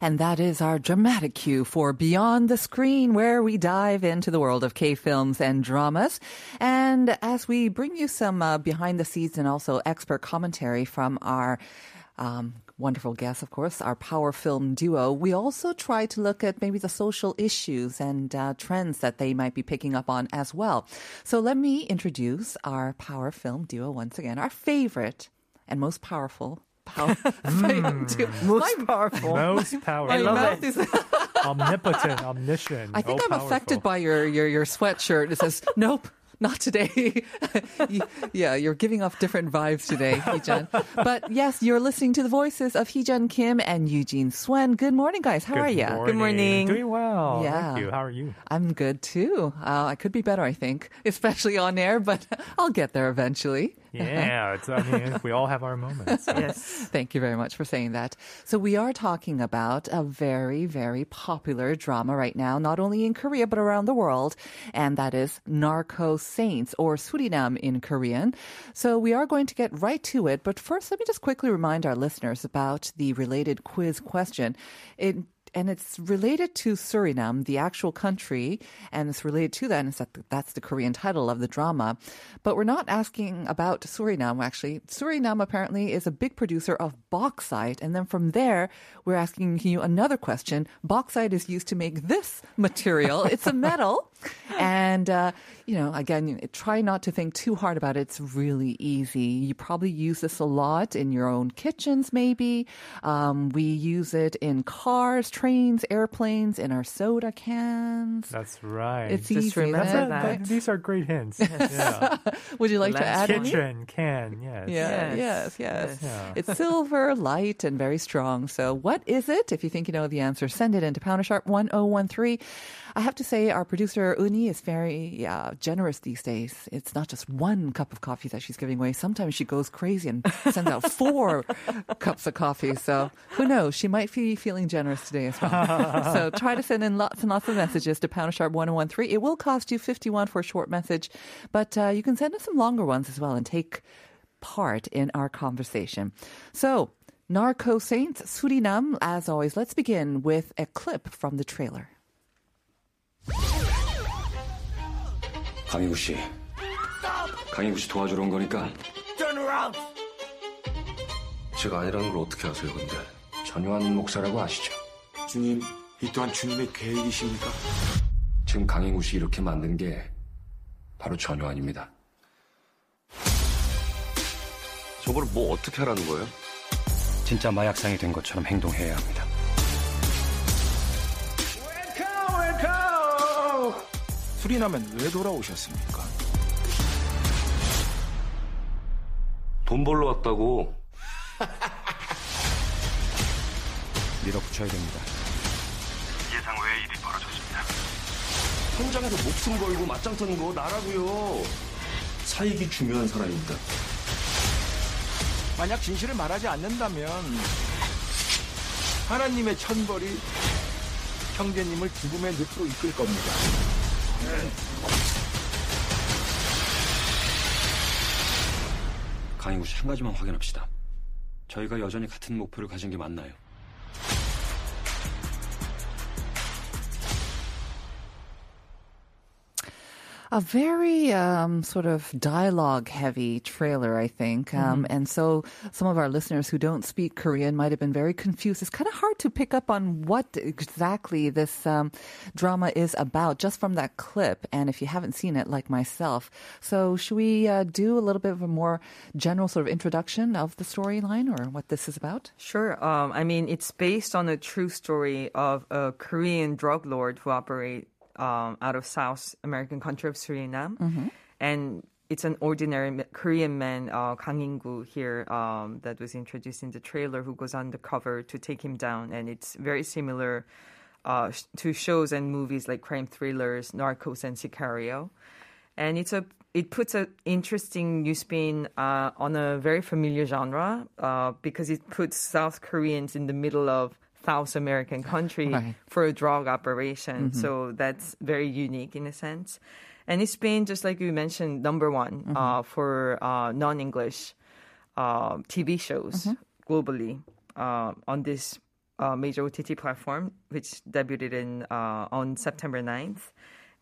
And that is our dramatic cue for Beyond the Screen, where we dive into the world of K films and dramas. And as we bring you some uh, behind the scenes and also expert commentary from our um, wonderful guests, of course, our power film duo, we also try to look at maybe the social issues and uh, trends that they might be picking up on as well. So let me introduce our power film duo once again, our favorite and most powerful power film duo. Most powerful. Most My powerful. mouth is- Omnipotent, omniscient. I think oh, I'm powerful. affected by your, your, your sweatshirt. It says, nope. Not today. Yeah, you're giving off different vibes today, Heejun. But yes, you're listening to the voices of Heejun Kim and Eugene Swen. Good morning, guys. How Good are you? Morning. morning. Doing well. Yeah. Thank you. How are you? I'm good too. Uh, I could be better, I think, especially on air, but I'll get there eventually. Yeah. It's, I mean, we all have our moments. Yes. Thank you very much for saying that. So we are talking about a very, very popular drama right now, not only in Korea, but around the world. And that is Narco Saints or Surinam in Korean. So we are going to get right to it. But first, let me just quickly remind our listeners about the related quiz question. It and it's related to Suriname, the actual country, and it's related to that, and it's that that's the Korean title of the drama. But we're not asking about Suriname, actually. Suriname apparently is a big producer of bauxite, and then from there, we're asking you another question. Bauxite is used to make this material. it's a metal, and uh, you know, again, try not to think too hard about it. It's really easy. You probably use this a lot in your own kitchens, maybe. Um, we use it in cars, trains, airplanes, in our soda cans. That's right. It's Just easy. remember isn't that. These are great hints. Yeah. Would you like to Last add any? Kitchen, can, yes. Yeah, yes, Yes. yes. Yeah. It's silver, light, and very strong. So, what is it? If you think you know the answer, send it into Pounder Sharp 1013. I have to say, our producer, Uni, is very uh, generous these days. It's not just one cup of coffee that she's giving away. Sometimes she goes crazy and sends out four cups of coffee. So, who knows? She might be feeling generous today as well. so, try to send in lots and lots of messages to Pounder Sharp 1013. It will cost you 51 for a short message, but uh, you can send us some longer ones as well and take part in our conversation. So, Narco Saints, Surinam, as always, let's begin with a clip from the trailer. 강희구 씨. 강희구 씨 도와주러 온 거니까. 제가 아니라는 걸 어떻게 아세요, 근데? 전요한 목사라고 아시죠? 주님, 이 또한 주님의 계획이십니까? 지금 강희구 씨 이렇게 만든 게 바로 전요한입니다. 저걸 뭐 어떻게 하라는 거예요? 진짜 마약상이 된 것처럼 행동해야 합니다. 수리나면 왜 돌아오셨습니까? 돈 벌러 왔다고. 밀어붙여야 됩니다. 예상 외의 일이 벌어졌습니다. 현장에서 목숨 걸고 맞짱 뜨는 거 나라고요. 사익이 중요한 사람입니다. 만약 진실을 말하지 않는다면 하나님의 천벌이 형제님을 죽음의 늪으로 이끌 겁니다. 강희구 씨 한 가지만 확인합시다. 저희가 여전히 같은 목표를 가진 게 맞나요? A very um, sort of dialogue heavy trailer, I think. Um, And so some of our listeners who don't speak Korean might have been very confused. It's kind of hard to pick up on what exactly this um, drama is about just from that clip. And if you haven't seen it, like myself. So should we uh, do a little bit of a more general sort of introduction of the storyline or what this is about? Sure. Um, I mean, it's based on a true story of a Korean drug lord who operate um, out of South American country of Suriname. And it's an ordinary Korean man, uh, Kang In-gu here, um, that was introduced in the trailer, who goes undercover to take him down, and it's very similar uh, to shows and movies like crime thrillers, Narcos, and Sicario. And it's a it puts an interesting new spin uh, on a very familiar genre uh, because it puts South Koreans in the middle of South American country Right. for a drug operation. So that's very unique in a sense. And it's been just like you mentioned, number one uh, for uh, non-English uh, TV shows globally uh, on this uh, major OTT platform, which debuted in uh, on September 9th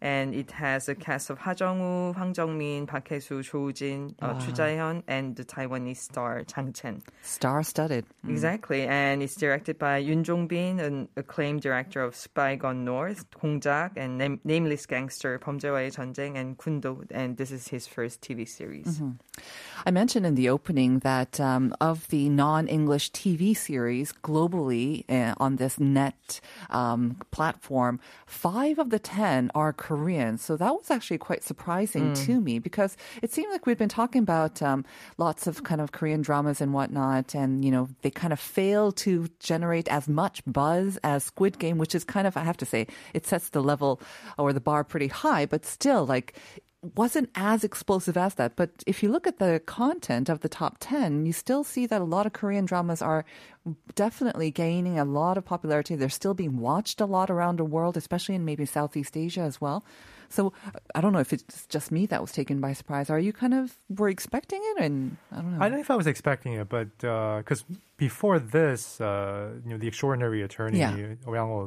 And it has a cast of Ha Jung-woo, Hwang Jung-min, Park Hae-soo, Cho Jin, uh, Chu Jae-hyun, and the Taiwanese star Chang Chen. Star-studded. Exactly, and it's directed by Yoon Jong-bin, an acclaimed director of Spy Gone North, 공작, and Name- Nameless Gangster, 범죄와의 전쟁, and 군도, and this is his first TV series. I mentioned in the opening that um, of the non-English TV series globally uh, on this net um, platform, five of the ten are Korean. So that was actually quite surprising to me because it seemed like we'd been talking about um, lots of kind of Korean dramas and whatnot, and you know they kind of fail to generate as much buzz as Squid Game, which is kind of I have to say it sets the level or the bar pretty high, but still like wasn't as explosive as that. But if you look at the content of the top 10, you still see that a lot of Korean dramas are definitely gaining a lot of popularity. They're still being watched a lot around the world, especially in maybe Southeast Asia as well. So I don't know if it's just me that was taken by surprise. Are you kind of were expecting it? And I don't know. I don't know if I was expecting it, but because before this, uh, you know, the Extraordinary Attorney, Yeah.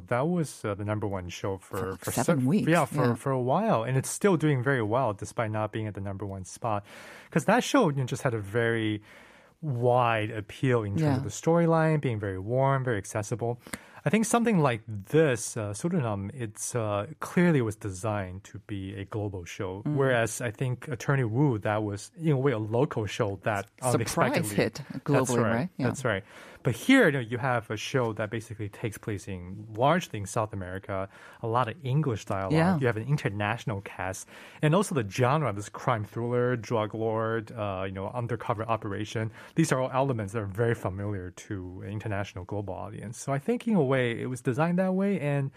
That was uh, the number one show for, For for seven se- weeks, Yeah, for yeah. for a while, and it's still doing very well despite not being at the number one spot. Because that show you know, just had a very wide appeal in terms Yeah. of the storyline, being very warm, very accessible. I think something like this, uh, Surinam, it's uh, clearly was designed to be a global show. Mm. Whereas I think Attorney Wu, that was in a way a local show that Surprise unexpectedly hit That's globally, right? right? Yeah. That's right. But here, you, know, you have a show that basically takes place in largely in South America, a lot of English dialogue. Yeah. You have an international cast, and also the genre, this crime thriller, drug lord, uh, you know, undercover operation. These are all elements that are very familiar to an international global audience. So I think, in a way, it was designed that way, and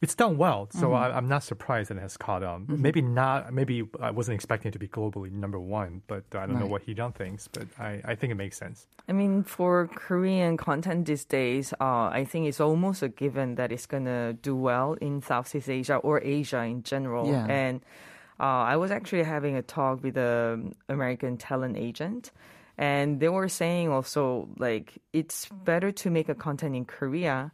it's done well. So I, I'm not surprised that it has caught on. Maybe not. Maybe I wasn't expecting it to be globally number one, but I don't know what Heejun thinks. But I, I think it makes sense. I mean, for Korean content these days, uh, I think it's almost a given that it's gonna do well in Southeast Asia or Asia in general. Yeah. And uh, I was actually having a talk with an American talent agent, and they were saying also like it's better to make a content in Korea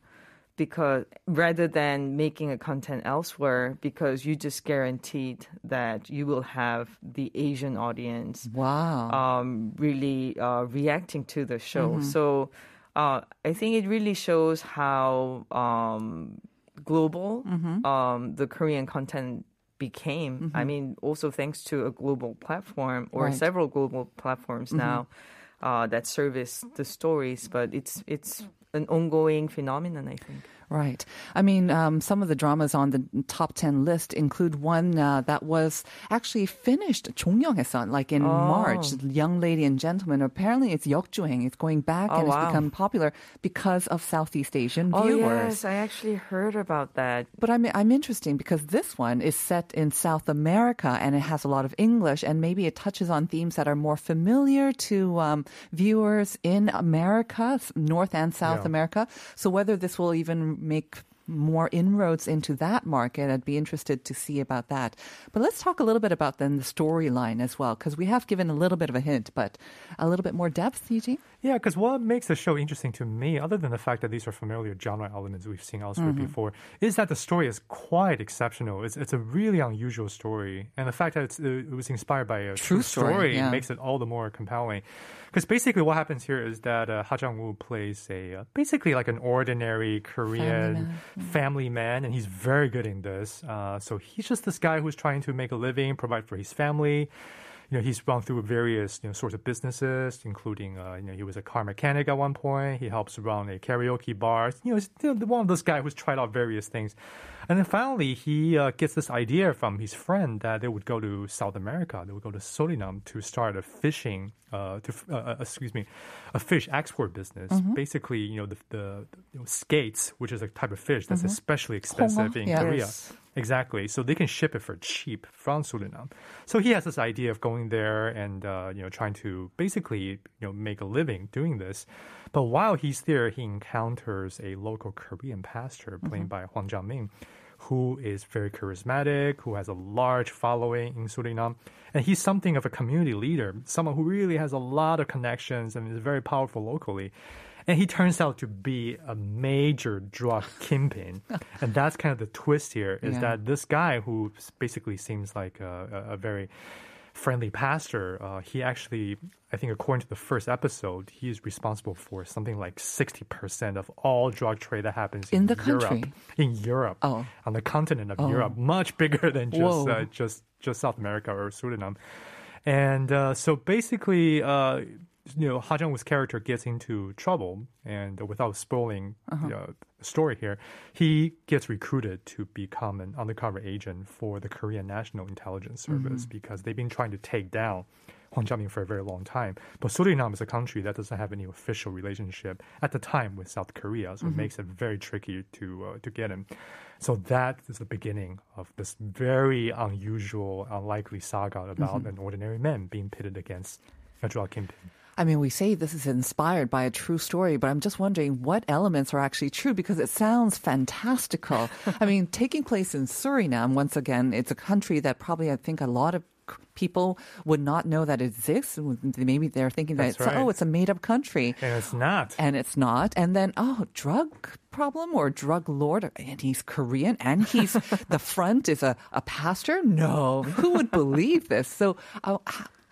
because rather than making a content elsewhere because you just guaranteed that you will have the Asian audience wow. um, really uh, reacting to the show. So uh, I think it really shows how um, global um, the Korean content became. I mean, also thanks to a global platform or Right. several global platforms now uh, that service the stories. But it's it's an ongoing phenomenon, I think. Right. I mean, um, some of the dramas on the top 10 list include one uh, that was actually finished, 종영했어, like in March, Young Lady and Gentleman. Apparently it's 역주행. It's going back Oh, and it's wow. become popular because of Southeast Asian Oh viewers. yes, I actually heard about that. But I'm I'm interesting because this one is set in South America and it has a lot of English and maybe it touches on themes that are more familiar to um, viewers in America, North and South Yeah. America. So whether this will even make more inroads into that market, I'd be interested to see about that. But let's talk a little bit about then the storyline as well because we have given a little bit of a hint, but a little bit more depth, Eugene. Yeah, because what makes the show interesting to me, other than the fact that these are familiar genre elements we've seen elsewhere Mm-hmm. before, is that the story is quite exceptional. It's, it's a really unusual story. And the fact that it's, uh, it was inspired by a True true, story, yeah. makes it all the more compelling. Because basically what happens here is that uh, Ha Jung-woo plays a, uh, basically like an ordinary Korean family man, and he's very good in this. Uh, so he's just this guy who's trying to make a living, provide for his family. You know, he's run through various you know sorts of businesses, including uh, you know he was a car mechanic at one point. He helps run a karaoke bar. You know, he's you know, one of those guys who's tried out various things. And then finally, he uh, gets this idea from his friend that they would go to South America. They would go to Suriname to start a fishing, uh, to uh, uh, excuse me, a fish export business. Basically, you know, the, the you know, skates, which is a type of fish that's especially expensive in yeah. Korea. Exactly. So they can ship it for cheap from Suriname. So he has this idea of going there and uh, you know trying to basically you know make a living doing this. But while he's there, he encounters a local Korean pastor played by Hwang Jung-min, who is very charismatic, who has a large following in Suriname, and he's something of a community leader, someone who really has a lot of connections and is very powerful locally. And he turns out to be a major drug kingpin. and that's kind of the twist here is Yeah. that this guy who basically seems like a, a, very friendly pastor, uh, he actually, I think according to the first episode, he is responsible for something like 60% of all drug trade that happens In in, the Europe. country? In Europe. Oh. On the continent of Europe. Much bigger than just, uh, just, just South America or Suriname. And uh, so basically, uh, you know, Ha Jung-woo's character gets into trouble, and without spoiling uh-huh. the story here, he gets recruited to become an undercover agent for the Korean National Intelligence mm-hmm. Service because they've been trying to take down Hwang Jung-min for a very long time. But Suriname is a country that doesn't have any official relationship at the time with South Korea, so it mm-hmm. makes it very tricky to uh, to get him. So that is the beginning of this very unusual, unlikely saga about mm-hmm. an ordinary man being pitted against a drug kingpin. I mean, we say this is inspired by a true story, but I'm just wondering what elements are actually true because it sounds fantastical. I mean, taking place in Suriname, once again, it's a country that probably I think a lot of people would not know that it exists. Maybe they're thinking that it's, right. oh, it's a made up country. And it's not. And it's not. And then, oh, drug problem or drug lord. And he's Korean and he's, the front is a, a pastor? No. Who would believe this? So, uh,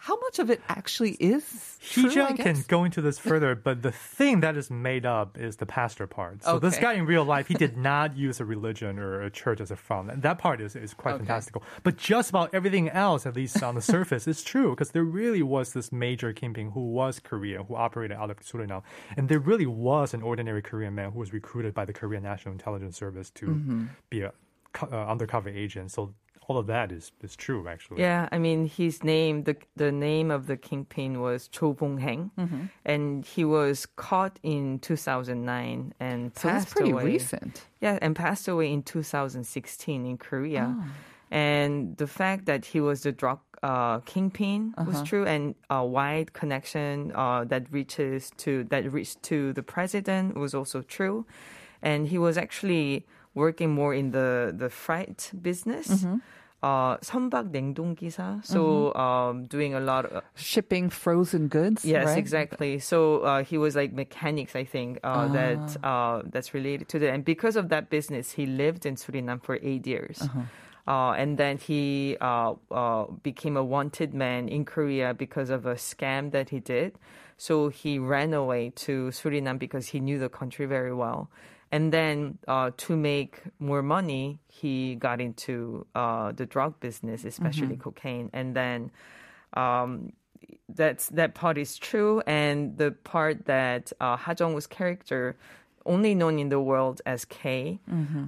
how much of it actually is true, can go into this further, but the thing that is made up is the pastor part. So this guy in real life, he did not use a religion or a church as a front. And that part is, is quite Okay. fantastical. But just about everything else, at least on the surface, is true because there really was this major kingpin who was Korean, who operated out of Suriname. And there really was an ordinary Korean man who was recruited by the Korean National Intelligence Service to Mm-hmm. be a uh, undercover agent. So all of that is, is true, actually. Yeah, I mean, his name, the the name of the kingpin was Cho Bong Heng, Mm-hmm. and he was caught in 2009 and So that's pretty away. recent. Yeah, and passed away in 2016 in Korea. Oh. And the fact that he was the drug uh, kingpin was Uh-huh. true, and a wide connection uh, that reaches to that reached to the president was also true. And he was actually working more in the the freight business. Mm-hmm. Uh, 선박 냉동기사, so um, doing a lot of Shipping frozen goods. Yes, right? exactly. So uh, he was like mechanics, I think, uh, that uh, that's related to that. And because of that business, he lived in Suriname for eight years. uh and then he uh, uh, became a wanted man in Korea because of a scam that he did. So he ran away to Suriname because he knew the country very well. And then uh, to make more money, he got into uh, the drug business, especially cocaine. And then um, that's that part is true, and the part that uh, Ha character, only known in the world as K,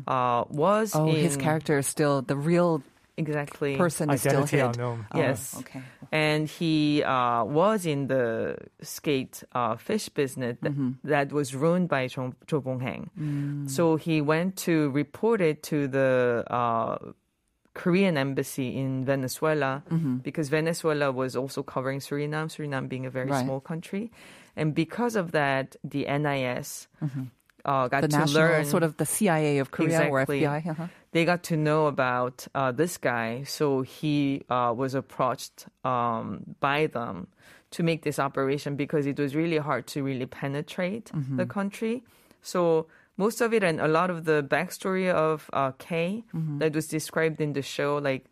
uh, was Oh, in his character is still the real exactly person is still Identity hid. unknown. Oh, Yes. okay. and he uh, was in the skate uh, fish business that, that was ruined by Jo Jo Bong Heng. So he went to report it to the uh, Korean embassy in Venezuela because Venezuela was also covering Suriname, Suriname being a very Right. small country, and because of that, the NIS. Uh, got The to national learn sort of the CIA of Korea or FBI. Uh-huh. They got to know about uh, this guy, so he uh, was approached um, by them to make this operation because it was really hard to really penetrate Mm-hmm. the country. So most of it and a lot of the backstory of uh, Kay Mm-hmm. that was described in the show, like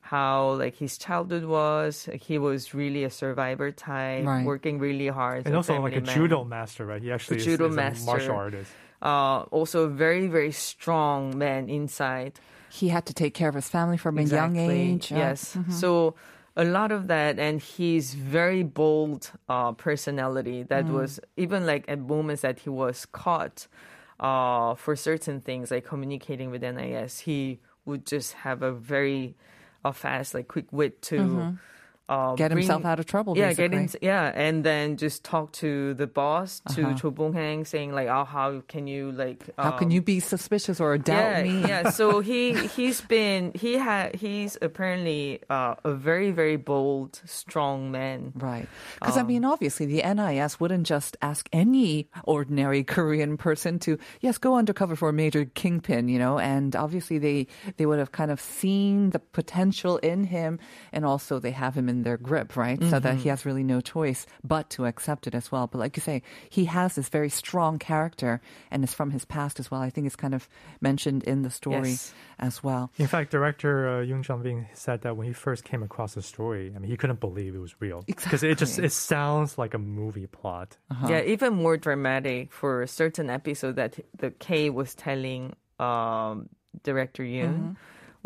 how like his childhood was, he was really a survivor type, Right. working really hard, And as also like a man. judo master, right? He actually is, judo is a master. martial artist. Uh, also, a very very strong man inside. He had to take care of his family from a young Exactly. age. Yes. So a lot of that, and he's very bold uh, personality. That was even like at moments that he was caught uh, for certain things, like communicating with NIS, he would just have a very uh, fast, like quick wit to. Uh, Get bring- himself out of trouble, Yeah, basically. get in, yeah, and then just talk to the boss, to Uh-huh. Cho Bong Hang, saying like, "Oh, how can you like? How can um, you be suspicious or doubt yeah, me? yeah. So he he's been he had he's apparently uh, a very very bold, strong man. Right. Because, I Um, mean, obviously, the NIS wouldn't just ask any ordinary Korean person to, yes, go undercover for a major kingpin, you know, and obviously they, they would have kind of seen the potential in him, and also they have him in their grip, right? So that Mm-hmm. he has really no choice but to accept it as well. But like you say, he has this very strong character, and it's from his past as well. I think it's kind of mentioned in the story Yes. as well. In fact, director uh, Yoon Jong Bin said that when he first came across the story, I mean, he couldn't believe it was real because it just it sounds like a movie plot. Yeah, even more dramatic for a certain episode that the K was telling um, director Yoon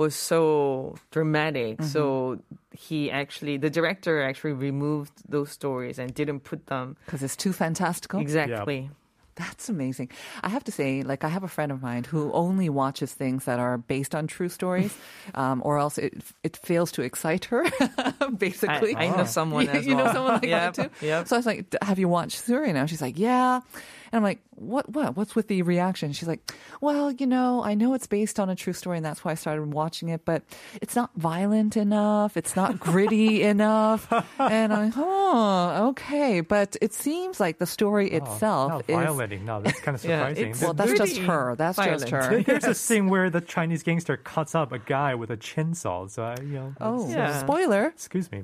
was so dramatic. So he actually, the director actually removed those stories and didn't put them Because it's too fantastical. exactly. That's amazing. I have to say, like, I have a friend of mine who only watches things that are based on true stories, um, or else it it fails to excite her. basically, I, I know someone you, as you know someone like Yep, that too. Yep. So I was like, "Have you watched Surinam? She's like, "Yeah." And I'm like, "What? What? What's with the reaction?" She's like, "Well, you know, I know it's based on a true story, and that's why I started watching it, but it's not violent enough. It's not gritty enough." And I'm like, "Oh, okay." But it seems like the story oh, itself Oh, not is. violating. No, that's kind of Yeah, surprising. it's- Well, that's just her. That's just her. There's a scene where the Chinese gangster cuts up a guy with a chainsaw. So, I, you know, Oh, Yeah. spoiler! excuse me.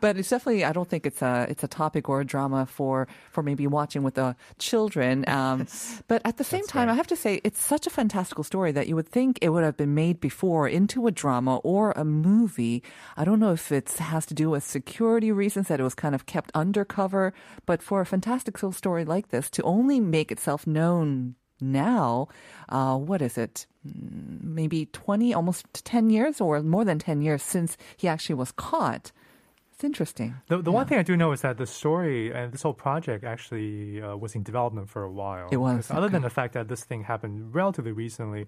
But it's definitely. I don't think it's a it's a topic or a drama for for maybe watching with the children. Um, but at the same That's time, right. I have to say it's such a fantastical story that you would think it would have been made before into a drama or a movie. I don't know if it has to do with security reasons that it was kind of kept undercover. But for a fantastical story like this to only make itself known now, uh, what is it? Mm, Maybe 20, almost 10 years or more than 10 years since he actually was caught. It's interesting. The, the one thing I do know is that the story and this whole project actually uh, was in development for a while. It was, 'Cause Other than the fact that this thing happened relatively recently,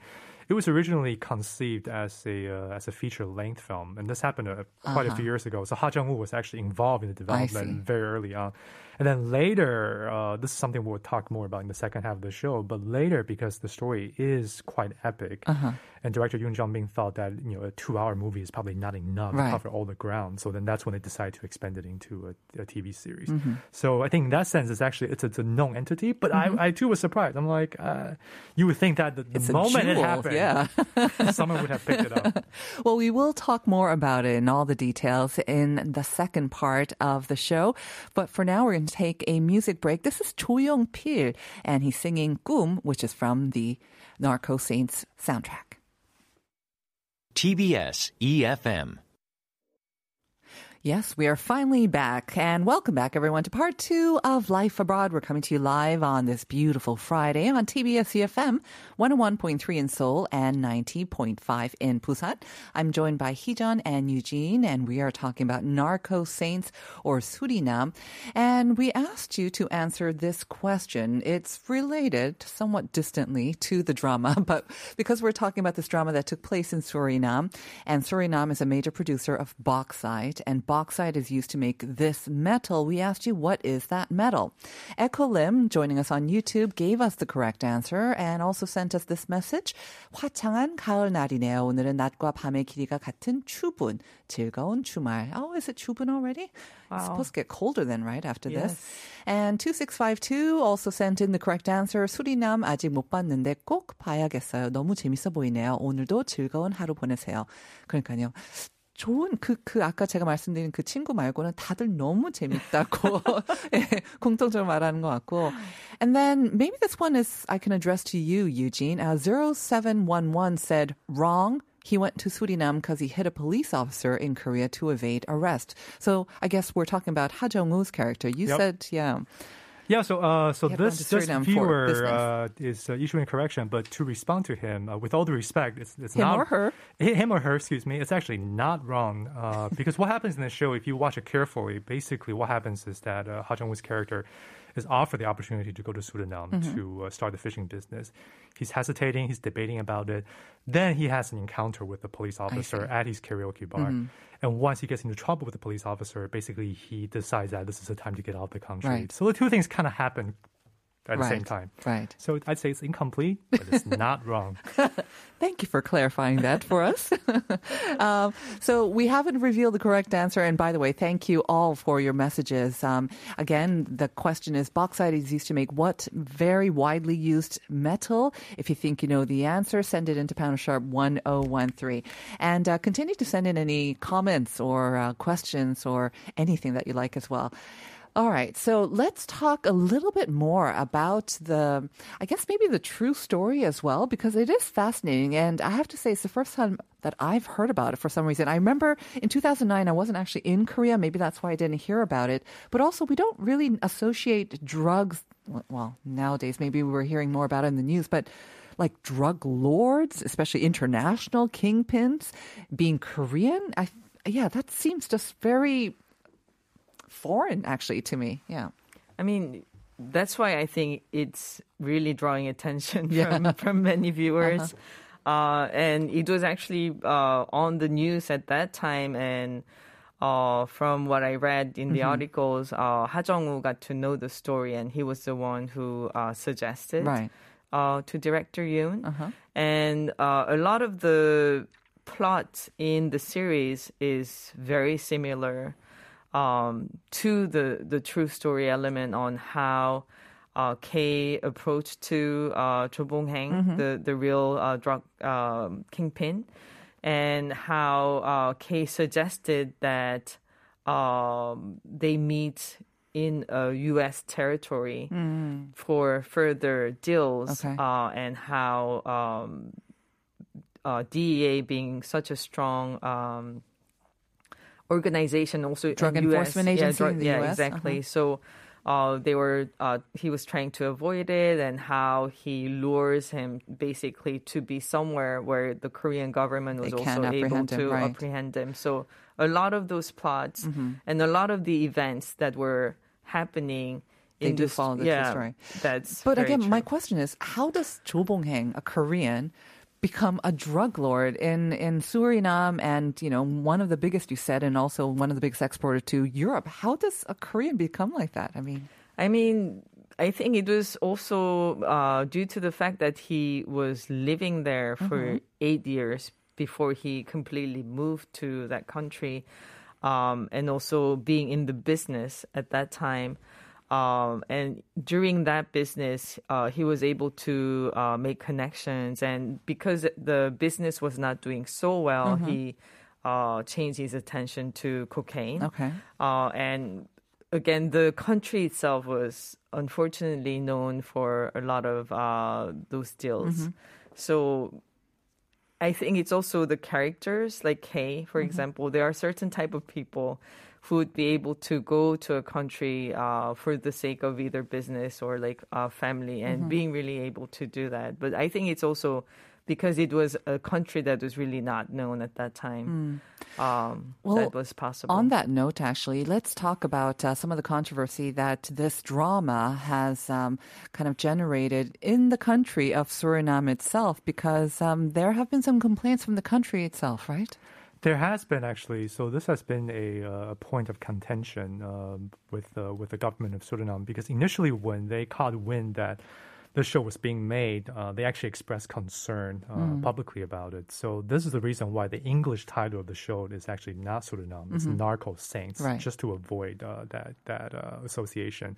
it was originally conceived as a uh, as a feature length film, and this happened uh, quite a few years ago. So Ha Jung Woo was actually involved in the Uh-huh. development very early on, and then later, uh, this is something we'll talk more about in the second half of the show. But later, because the story is quite epic, Uh-huh. and director Yoon Jong Bin thought that you know a two-hour movie is probably not enough Right. to cover all the ground. So then that's when they decided to expand it into a, a TV series. Mm-hmm. So I think in that sense, it's actually it's a, it's a known entity. But I, I too was surprised. I'm like, uh, you would think that the, the Mm-hmm. Moment it happened, yeah. someone would have picked it up. Well, we will talk more about it and all the details in the second part of the show. But for now, we're going to take a music break. This is Cho Young Pil, and he's singing "Kum," which is from the Narco Saints soundtrack. TBS EFM. Yes, we are finally back, and welcome back, everyone, to part two of Life Abroad. We're coming to you live on this beautiful Friday on TBS EFM, 101.3 in Seoul and 90.5 in Busan. I'm joined by Heejun and Eugene, and we are talking about Narco Saints or Surinam. And we asked you to answer this question. It's related somewhat distantly to the drama, but because we're talking about this drama that took place in Suriname, and Suriname is a major producer of bauxite, and bauxite is used to make this metal, we asked you, what is that metal? Echo Lim, joining us on YouTube, gave us the correct answer and also sent us this message. 화창한 가을 날이네요. 오늘은 낮과 밤의 길이가 같은 추분, 즐거운 주말. Oh, is it 추분 already? It's supposed to get colder then, right, after this? And 2652 also sent in the correct answer. 수리남 아직 못 봤는데 꼭 봐야겠어요. 너무 재밌어 보이네요. 오늘도 즐거운 하루 보내세요. 그러니까요. 좋은 그, 그 아까 제가 말씀드린 그 친구 말고는 다들 너무 재밌다고 공통적으로 말하는 것 같고. And then maybe this one is I can address to you, Eugene. Uh, 0711 said wrong. He went to Suriname because he hit a police officer in Korea to evade arrest. So I guess we're talking about Ha Jung-woo's character. You yep. said, yeah. Yeah, so uh, so this, this viewer uh, is uh, issuing a correction, but to respond to him, uh, with all due respect, it's, it's Him not or her? him or her, excuse me. It's actually not wrong uh, because what happens in the show, if you watch it carefully, basically what happens is that uh, Ha Jung-woo's character is offered the opportunity to go to Suriname Mm-hmm. to uh, start the fishing business. He's hesitating, he's debating about it. Then he has an encounter with the police officer at his karaoke bar. Mm-hmm. And once he gets into trouble with the police officer, basically he decides that this is the time to get out of the country. Right. So the two things kind of happen at the same time. right. So I'd say it's incomplete, but it's not wrong. Thank you for clarifying that for us. um, so we haven't revealed the correct answer. And by the way, thank you all for your messages. Um, again, the question is bauxite is used to make what very widely used metal? If you think you know the answer, send it into Pounder Sharp 1013. And uh, continue to send in any comments or uh, questions or anything that you like as well. All right, so let's talk a little bit more about the, I guess maybe the true story as well, because it is fascinating. And I have to say, it's the first time that I've heard about it for some reason. I remember in 2009, I wasn't actually in Korea. Maybe that's why I didn't hear about it. But also, we don't really associate drugs. Well, nowadays, maybe we're hearing more about it in the news, but like drug lords, especially international kingpins, being Korean, I, yeah, that seems just very foreign actually to me. Yeah. I mean, that's why I think it's really drawing attention Yeah. from, from many viewers. uh and it was actually uh, on the news at that time. And uh, from what I read in the Mm-hmm. articles, uh, Ha Jung-woo got to know the story, and he was the one who uh, suggested Right. uh, to director Yoon. Uh-huh. And uh, a lot of the plot in the series is very similar um, to the the true story element on how uh, Kay approached to uh, Cho Bong Heng, the the real uh, drug um, kingpin, and how uh, Kay suggested that um, they meet in a U.S. territory for further deals, Okay. uh, and how um, uh, DEA being such a strong um, organization, also Drug enforcement US, agency yeah, in the yeah, US, exactly. uh-huh. So. Uh, they were. Uh, he was trying to avoid it, and how he lures him basically to be somewhere where the Korean government was They also able apprehend him, to right. apprehend him. So a lot of those plots Mm-hmm. and a lot of the events that were happening. They in do this, follow the true yeah, story. That's But again, my question is, how does Cho Bong Heng, a Korean, become a drug lord in, in Suriname and, you know, one of the biggest you said, and also one of the biggest exporter to Europe? How does a Korean become like that? I mean, I mean, I think it was also uh, due to the fact that he was living there for eight years before he completely moved to that country, um, and also being in the business at that time. Um, and during that business, uh, he was able to uh, make connections. And because the business was not doing so well, he uh, changed his attention to cocaine. okay. Uh, and again, the country itself was unfortunately known for a lot of uh, those deals. So I think it's also the characters, like Kay, for example. There are certain type of people who would be able to go to a country uh, for the sake of either business or like uh, family, and being really able to do that. But I think it's also because it was a country that was really not known at that time. Um, Well, that was possible. On that note, actually, let's talk about uh, some of the controversy that this drama has um, kind of generated in the country of Suriname itself, because um, there have been some complaints from the country itself, right? There has been actually. So this has been a uh, point of contention um, with uh, with the government of Suriname because initially when they caught wind that the show was being made, uh, they actually expressed concern uh, publicly about it. So this is the reason why the English title of the show is actually not Suriname; it's Narco Saints, Right. just to avoid uh, that that uh, association.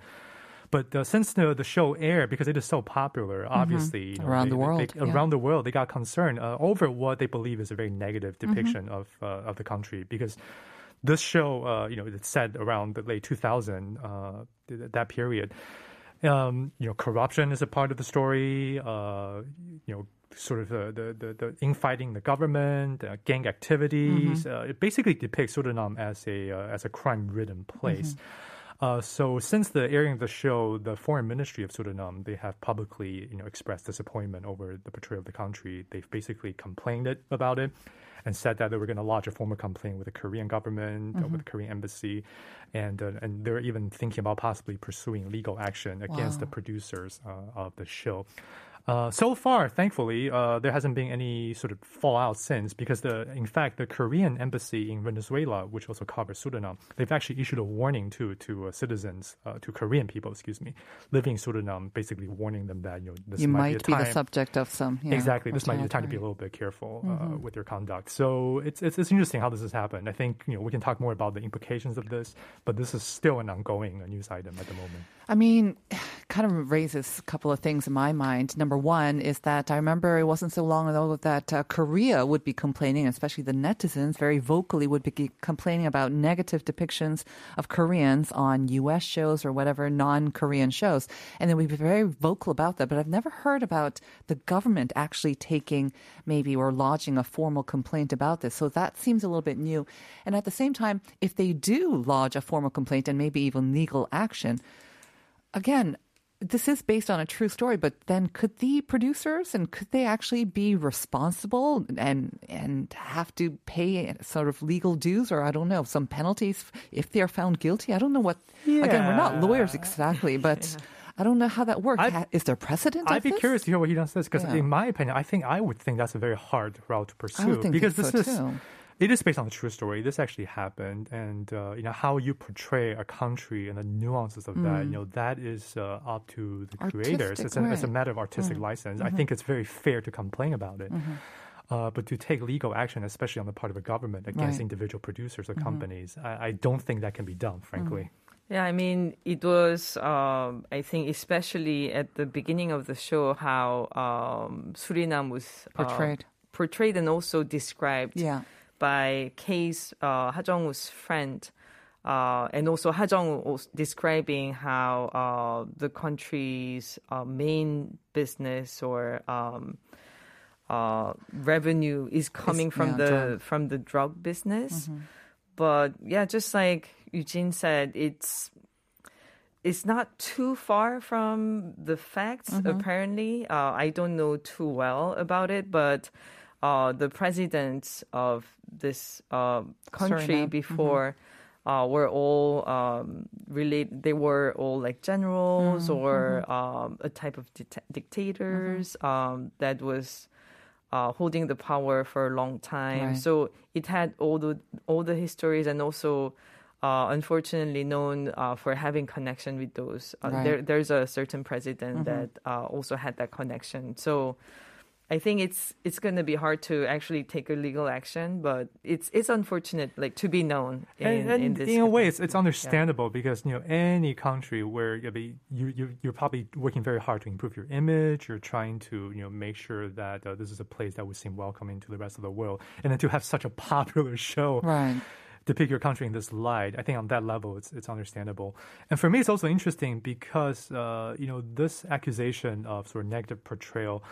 But uh, since the, the show aired, because it is so popular, obviously you know, Around they- the world, they- yeah. around the world, they got concerned uh, over what they believe is a very negative depiction of uh, of the country because this show, uh, you know, it's set around the late 2000, uh, th- that period. Um, you know, corruption is a part of the story. Uh, you know, sort of the the, the, the infighting the government, uh, gang activities. Uh, it basically depicts Suriname as a uh, as a crime-ridden place. Uh, so since the airing of the show, the foreign ministry of Suriname they have publicly you know expressed disappointment over the portrayal of the country. They've basically complained it, about it and said that they were going to lodge a formal complaint with the Korean government, uh, with the Korean embassy, and uh, and they're even thinking about possibly pursuing legal action against Wow. the producers uh, of the show. Uh, so far, thankfully, uh, there hasn't been any sort of fallout since because the, in fact, the Korean embassy in Venezuela, which also covers Suriname, they've actually issued a warning to to uh, citizens, uh, to Korean people, excuse me, living in Suriname, basically warning them that you know this you might, might be, be the subject of some yeah, exactly. This might be the time to be a little bit careful uh, with your conduct. So it's, it's it's interesting how this has happened. I think you know we can talk more about the implications of this, but this is still an ongoing news item at the moment. I mean, kind of raises a couple of things in my mind. Number one is that I remember it wasn't so long ago that uh, Korea would be complaining, especially the netizens very vocally would be complaining about negative depictions of Koreans on U.S. shows or whatever non-Korean shows. And then we'd be very vocal about that. But I've never heard about the government actually taking maybe or lodging a formal complaint about this. So that seems a little bit new. And at the same time, if they do lodge a formal complaint and maybe even legal action, again, this is based on a true story, but then could the producers and could they actually be responsible and and have to pay sort of legal dues or I don't know some penalties if they are found guilty? I don't know what. Again, we're not lawyers exactly, but I don't know how that works. I'd- is there precedent? I'd be this? curious to hear what he says because, Yeah. in my opinion, I think I would think that's a very hard route to pursue think because so this is too. It is based on a true story. This actually happened, and uh, you know how you portray a country and the nuances of that. You know that is uh, up to the creators. Mm. Artistic, It's a, it's a. Mm. matter of artistic license. I think it's very fair to complain about it. Mm-hmm. Uh, but to take legal action, especially on the part of a government against Right. Mm-hmm. individual producers or companies, I, I don't think that can be done, frankly. Yeah, I mean, it was, um, I think, especially at the beginning of the show, how um, Suriname was uh, Portrayed. portrayed and also described Yeah. By K's uh, Ha Jung-woo's friend. Uh, and also Ha Jung was describing how uh, the country's uh, main business or um, uh, revenue is coming from yeah, the drug. Mm-hmm. from the drug business. But yeah, just like Eugene said, it's it's not too far from the facts. Mm-hmm. Apparently, uh, I don't know too well about it, but uh, the presidents of this uh, country Suriname. before. Uh, were all um, related. They were all like generals or um, a type of dicta- dictators um, that was uh, holding the power for a long time. Right. So it had all the all the histories and also. Uh, unfortunately, known uh, for having connection with those. Uh, Right. there, there's a certain president that uh, also had that connection. So, I think it's it's going to be hard to actually take a legal action, but it's it's unfortunate, like to be known in, and, and in this. in a way, it's, it's understandable because you know any country where you be, you you you're probably working very hard to improve your image. You're trying to you know make sure that uh, this is a place that would seem welcoming to the rest of the world, and then to have such a popular show Right. depict your country in this light. I think on that level, it's it's understandable. And for me, it's also interesting because uh, you know this accusation of sort of negative portrayal.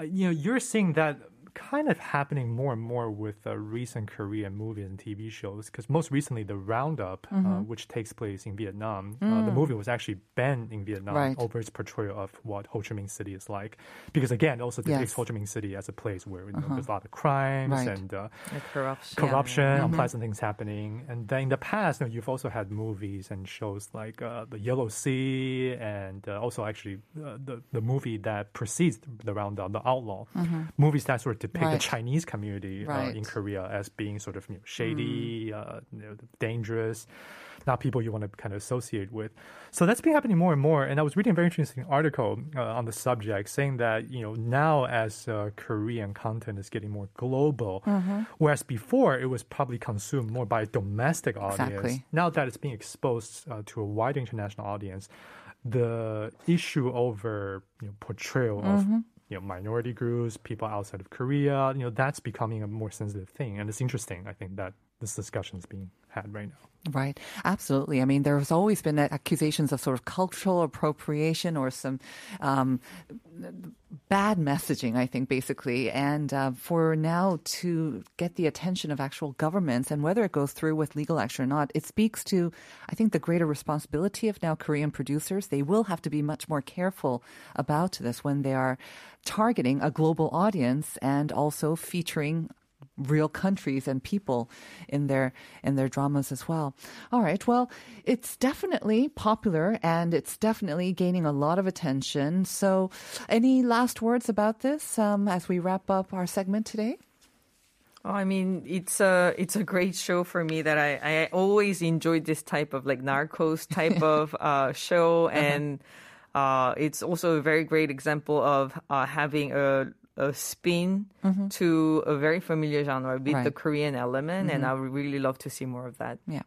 Uh, you know, you're seeing that kind of happening more and more with uh, recent Korean movies and TV shows. Because most recently, the Roundup, uh, which takes place in Vietnam, uh, the movie was actually banned in Vietnam Right. over its portrayal of what Ho Chi Minh City is like. Because again, it also depicts Yes. Ho Chi Minh City as a place where you know, there's a lot of crimes Right. and uh, Like corruption. corruption, unpleasant things happening. And then in the past, you know, you've also had movies and shows like uh, The Yellow Sea, and uh, also actually uh, the the movie that precedes the Roundup, The Outlaw. Movies that sort of depict Right. the Chinese community uh, in Korea as being sort of you know, shady, uh, you know, dangerous. Not people you want to kind of associate with. So that's been happening more and more. And I was reading a very interesting article uh, on the subject saying that, you know, now as uh, Korean content is getting more global, whereas before it was probably consumed more by a domestic audience. Exactly. Now that it's being exposed uh, to a wider international audience, the issue over you know, portrayal of you know minority groups, people outside of Korea, you know, that's becoming a more sensitive thing, and it's interesting. I think that this discussion is being had right now. Right, absolutely. I mean, there's always been accusations of sort of cultural appropriation or some um, bad messaging, I think, basically. And uh, for now to get the attention of actual governments and whether it goes through with legal action or not, it speaks to, I think, the greater responsibility of now Korean producers. They will have to be much more careful about this when they are targeting a global audience and also featuring real countries and people in their in their dramas as well. All right. Well, it's definitely popular and it's definitely gaining a lot of attention. So, any last words about this um, as we wrap up our segment today? Oh, I mean, it's a it's a great show for me that I, I always enjoyed this type of like Narcos type of uh, show, and uh, it's also a very great example of uh, having a a spin Mm-hmm. to a very familiar genre with the Korean element, and Mhm. I would really love to see more of that. Yeah.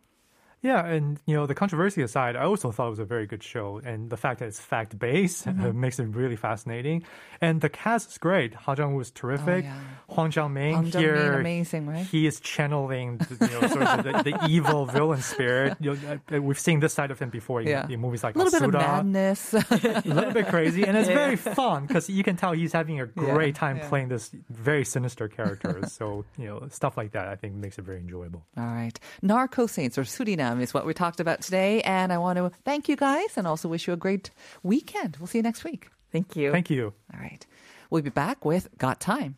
Yeah, and you know the controversy aside, I also thought it was a very good show, and the fact that it's fact based Mhm. makes it really fascinating. And the cast is great. Ha Jung Woo is terrific. Oh, yeah. Hwang Jung-min, here, amazing, right? He is channeling the, you know, sort of the, the evil villain spirit. You know, uh, we've seen this side of him before in, Yeah. in movies like a little bit of madness. a little bit crazy, and it's Yeah. very fun because you can tell he's having a great time playing this very sinister character. so you know, stuff like that, I think makes it very enjoyable. All right. Narco Saints or Suriname Um, is what we talked about today. And I want to thank you guys and also wish you a great weekend. We'll see you next week. Thank you. Thank you. All right. We'll be back with Got Time.